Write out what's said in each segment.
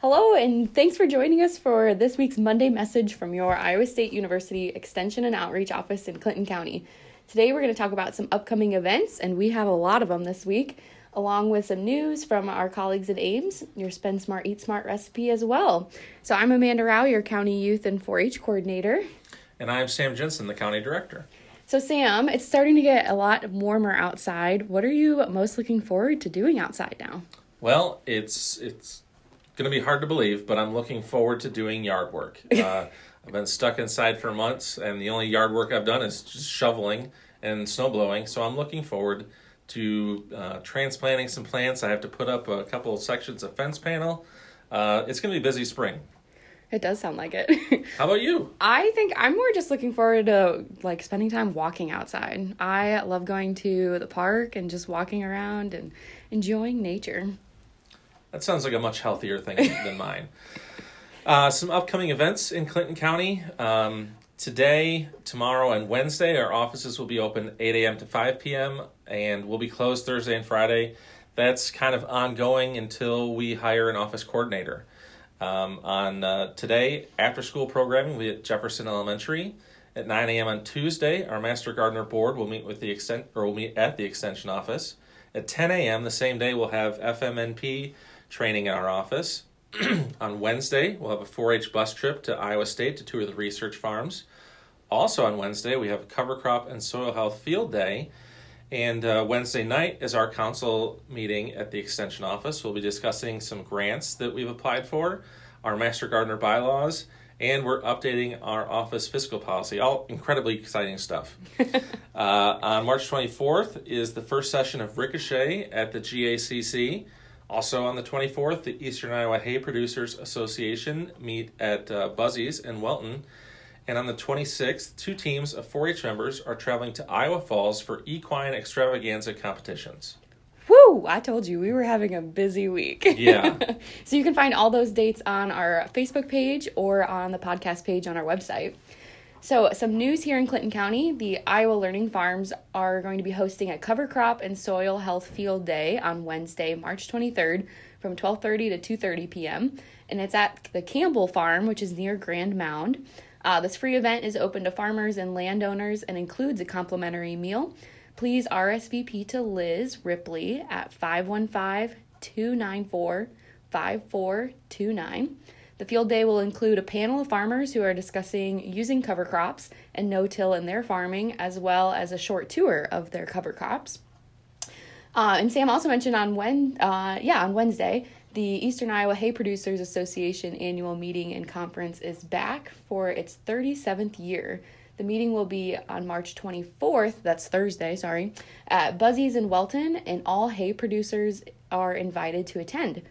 Hello, and thanks for joining us for this week's Monday message from your Iowa State University Extension and Outreach Office in Clinton County. Today, we're going to talk about some upcoming events, and we have a lot of them this week, along with some news from our colleagues at Ames, your Spend Smart, Eat Smart recipe as well. So, I'm Amanda Rao, your County Youth and 4 H Coordinator. And I'm Sam Jensen, the County Director. So, Sam, it's starting to get a lot warmer outside. What are you most looking forward to doing outside now? Well, it's it's going to be hard to believe, but I'm looking forward to doing yard work. Uh, I've been stuck inside for months, and the only yard work I've done is just shoveling and snow blowing. So I'm looking forward to uh, transplanting some plants. I have to put up a couple of sections of fence panel. Uh, it's going to be busy spring. It does sound like it. How about you? I think I'm more just looking forward to like spending time walking outside. I love going to the park and just walking around and enjoying nature. That sounds like a much healthier thing than mine. Uh, some upcoming events in Clinton County. Um, today, tomorrow, and Wednesday, our offices will be open 8 a.m. to 5 p.m. and we'll be closed Thursday and Friday. That's kind of ongoing until we hire an office coordinator. Um, on uh, today, after school programming, we at Jefferson Elementary. At 9 a.m. on Tuesday, our Master Gardener Board will meet with the extent or will meet at the Extension office. At 10 a.m. the same day, we'll have FMNP training in our office. on Wednesday, we'll have a 4 H bus trip to Iowa State to tour the research farms. Also on Wednesday, we have a cover crop and soil health field day. And uh, Wednesday night is our council meeting at the Extension office. We'll be discussing some grants that we've applied for, our Master Gardener bylaws, and we're updating our office fiscal policy. All incredibly exciting stuff. uh, on March 24th is the first session of Ricochet at the GACC. Also on the 24th, the Eastern Iowa Hay Producers Association meet at uh, Buzzy's in Welton. And on the 26th, two teams of 4 H members are traveling to Iowa Falls for equine extravaganza competitions. Woo! I told you we were having a busy week. Yeah. so you can find all those dates on our Facebook page or on the podcast page on our website. So, some news here in Clinton County the Iowa Learning Farms are going to be hosting a cover crop and soil health field day on Wednesday, March 23rd from 12:30 to 2:30 p.m. and it's at the Campbell Farm, which is near Grand Mound. Uh, this free event is open to farmers and landowners and includes a complimentary meal. Please RSVP to Liz Ripley at 515 294 5429. The field day will include a panel of farmers who are discussing using cover crops and no till in their farming, as well as a short tour of their cover crops. Uh, and Sam also mentioned on when, uh, yeah, on Wednesday, the Eastern Iowa Hay Producers Association annual meeting and conference is back for its 37th year. The meeting will be on March 24th, that's Thursday, sorry, at Buzzy's in Welton, and all hay producers are invited to attend.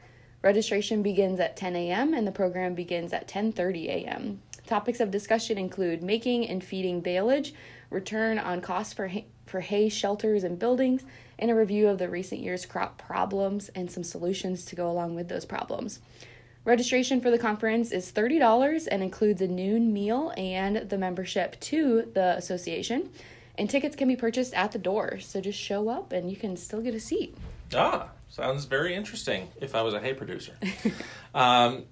Registration begins at 10 a.m. and the program begins at 10:30 a.m. Topics of discussion include making and feeding baleage, return on costs for hay, for hay shelters and buildings, and a review of the recent year's crop problems and some solutions to go along with those problems. Registration for the conference is $30 and includes a noon meal and the membership to the association. And tickets can be purchased at the door, so just show up and you can still get a seat. Ah, sounds very interesting if I was a hay producer. um,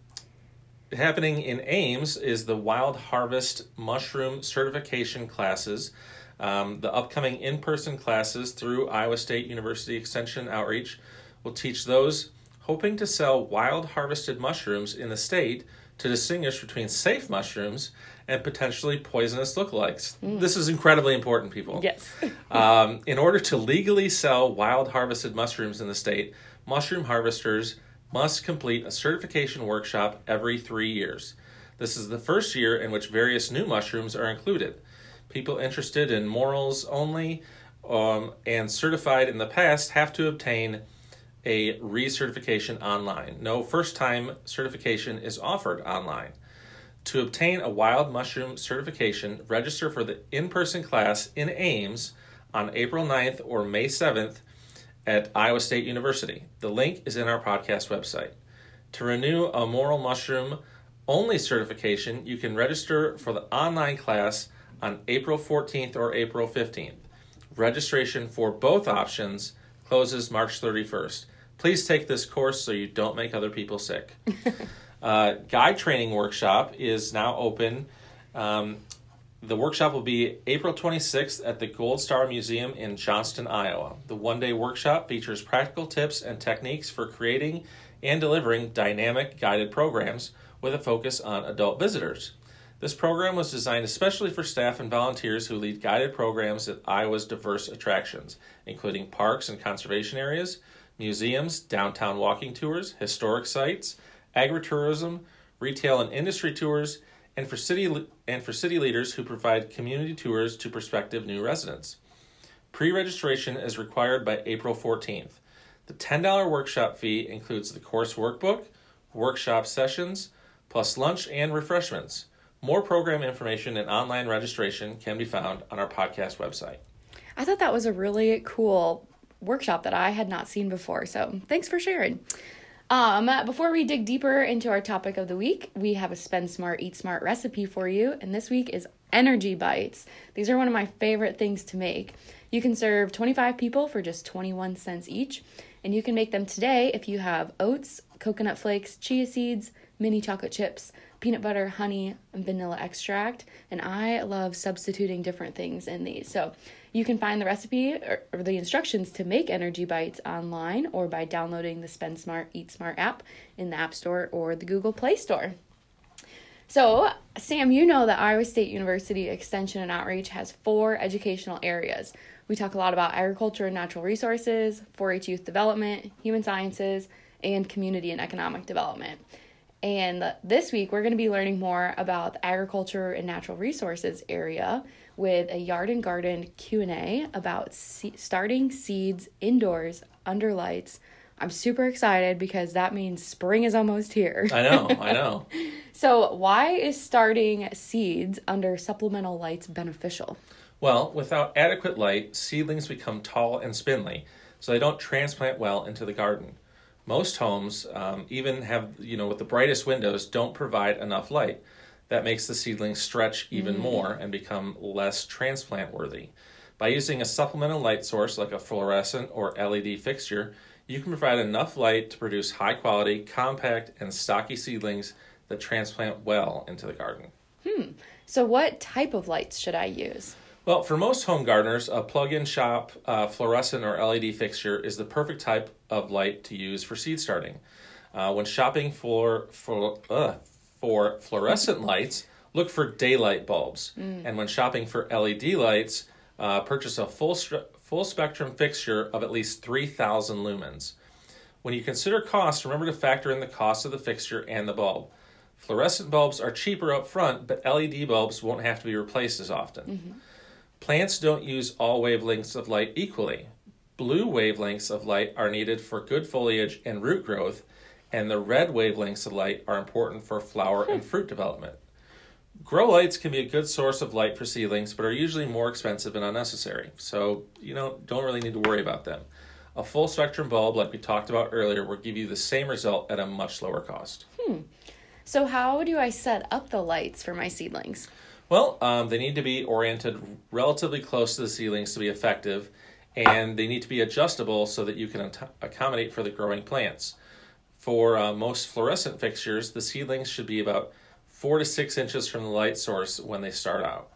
happening in Ames is the Wild Harvest Mushroom Certification classes. Um, the upcoming in person classes through Iowa State University Extension Outreach will teach those hoping to sell wild harvested mushrooms in the state to distinguish between safe mushrooms and potentially poisonous lookalikes. Mm. This is incredibly important, people. Yes. um, in order to legally sell wild harvested mushrooms in the state, mushroom harvesters must complete a certification workshop every three years. This is the first year in which various new mushrooms are included. People interested in morels only um, and certified in the past have to obtain a recertification online. No first time certification is offered online. To obtain a wild mushroom certification, register for the in person class in Ames on April 9th or May 7th at Iowa State University. The link is in our podcast website. To renew a morel mushroom only certification, you can register for the online class on April 14th or April 15th. Registration for both options closes March 31st. Please take this course so you don't make other people sick. uh, guide training workshop is now open. Um, the workshop will be April 26th at the Gold Star Museum in Johnston, Iowa. The one day workshop features practical tips and techniques for creating and delivering dynamic guided programs with a focus on adult visitors. This program was designed especially for staff and volunteers who lead guided programs at Iowa's diverse attractions, including parks and conservation areas, museums, downtown walking tours, historic sites, agritourism, retail and industry tours, and for city and for city leaders who provide community tours to prospective new residents. Pre-registration is required by April 14th. The $10 workshop fee includes the course workbook, workshop sessions, plus lunch and refreshments. More program information and online registration can be found on our podcast website. I thought that was a really cool workshop that I had not seen before. So thanks for sharing. Um, before we dig deeper into our topic of the week, we have a Spend Smart, Eat Smart recipe for you, and this week is energy bites. These are one of my favorite things to make. You can serve 25 people for just 21 cents each, and you can make them today if you have oats, coconut flakes, chia seeds, mini chocolate chips, peanut butter, honey, and vanilla extract. And I love substituting different things in these. So you can find the recipe or, or the instructions to make Energy Bites online or by downloading the Spend Smart, Eat Smart app in the App Store or the Google Play Store. So, Sam, you know that Iowa State University Extension and Outreach has four educational areas. We talk a lot about agriculture and natural resources, 4 H youth development, human sciences, and community and economic development. And this week we're going to be learning more about the agriculture and natural resources area with a yard and garden Q&A about se- starting seeds indoors under lights. I'm super excited because that means spring is almost here. I know, I know. so, why is starting seeds under supplemental lights beneficial? Well, without adequate light, seedlings become tall and spindly, so they don't transplant well into the garden. Most homes, um, even have, you know, with the brightest windows, don't provide enough light. That makes the seedlings stretch even mm. more and become less transplant worthy. By using a supplemental light source like a fluorescent or LED fixture, you can provide enough light to produce high quality, compact, and stocky seedlings that transplant well into the garden. Hmm. So, what type of lights should I use? Well, for most home gardeners, a plug in shop uh, fluorescent or LED fixture is the perfect type of light to use for seed starting. Uh, when shopping for, for, uh, for fluorescent lights, look for daylight bulbs. Mm. And when shopping for LED lights, uh, purchase a full, full spectrum fixture of at least 3,000 lumens. When you consider cost, remember to factor in the cost of the fixture and the bulb. Fluorescent bulbs are cheaper up front, but LED bulbs won't have to be replaced as often. Mm-hmm. Plants don't use all wavelengths of light equally. Blue wavelengths of light are needed for good foliage and root growth, and the red wavelengths of light are important for flower and fruit development. Grow lights can be a good source of light for seedlings, but are usually more expensive and unnecessary. So, you know, don't really need to worry about them. A full spectrum bulb, like we talked about earlier, will give you the same result at a much lower cost. Hmm. So, how do I set up the lights for my seedlings? Well, um, they need to be oriented relatively close to the seedlings to be effective, and they need to be adjustable so that you can accommodate for the growing plants. For uh, most fluorescent fixtures, the seedlings should be about four to six inches from the light source when they start out.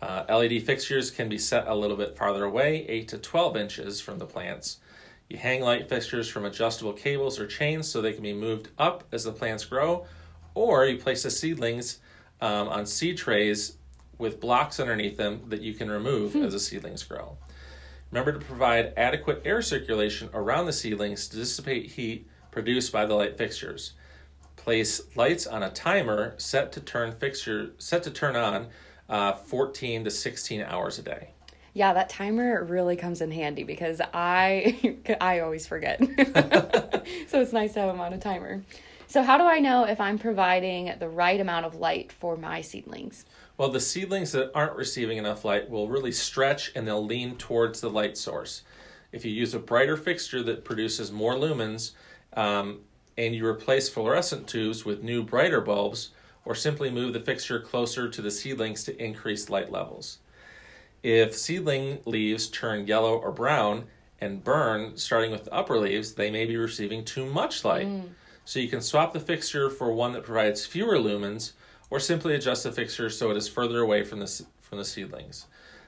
Uh, LED fixtures can be set a little bit farther away, 8 to 12 inches from the plants. You hang light fixtures from adjustable cables or chains so they can be moved up as the plants grow, or you place the seedlings um, on seed trays with blocks underneath them that you can remove hmm. as the seedlings grow. Remember to provide adequate air circulation around the seedlings to dissipate heat produced by the light fixtures. Place lights on a timer set to turn fixture set to turn on uh, 14 to 16 hours a day. Yeah, that timer really comes in handy because I I always forget. so it's nice to have them on a timer. So, how do I know if I'm providing the right amount of light for my seedlings? Well, the seedlings that aren't receiving enough light will really stretch and they'll lean towards the light source. If you use a brighter fixture that produces more lumens um, and you replace fluorescent tubes with new brighter bulbs, or simply move the fixture closer to the seedlings to increase light levels. If seedling leaves turn yellow or brown, and burn, starting with the upper leaves, they may be receiving too much light. So you can swap the fixture for one that provides fewer lumens, or simply adjust the fixture so it is further away from the from the seedlings.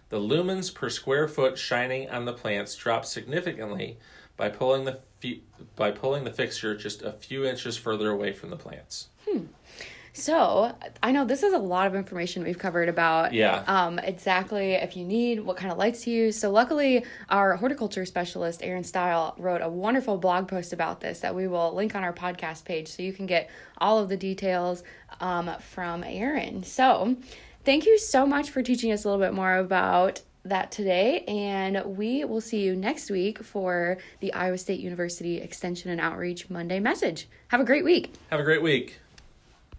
The lumens per square foot shining on the plants drop significantly by pulling the by pulling the fixture just a few inches further away from the plants. Hmm. So I know this is a lot of information we've covered about Yeah. um, exactly if you need what kind of lights to use. So luckily, our horticulture specialist Aaron Steil wrote a wonderful blog post about this that we will link on our podcast page, so you can get all of the details um, from Aaron. So thank you so much for teaching us a little bit more about that today and we will see you next week for the Iowa State University Extension and Outreach Monday message. Have a great week. Have a great week.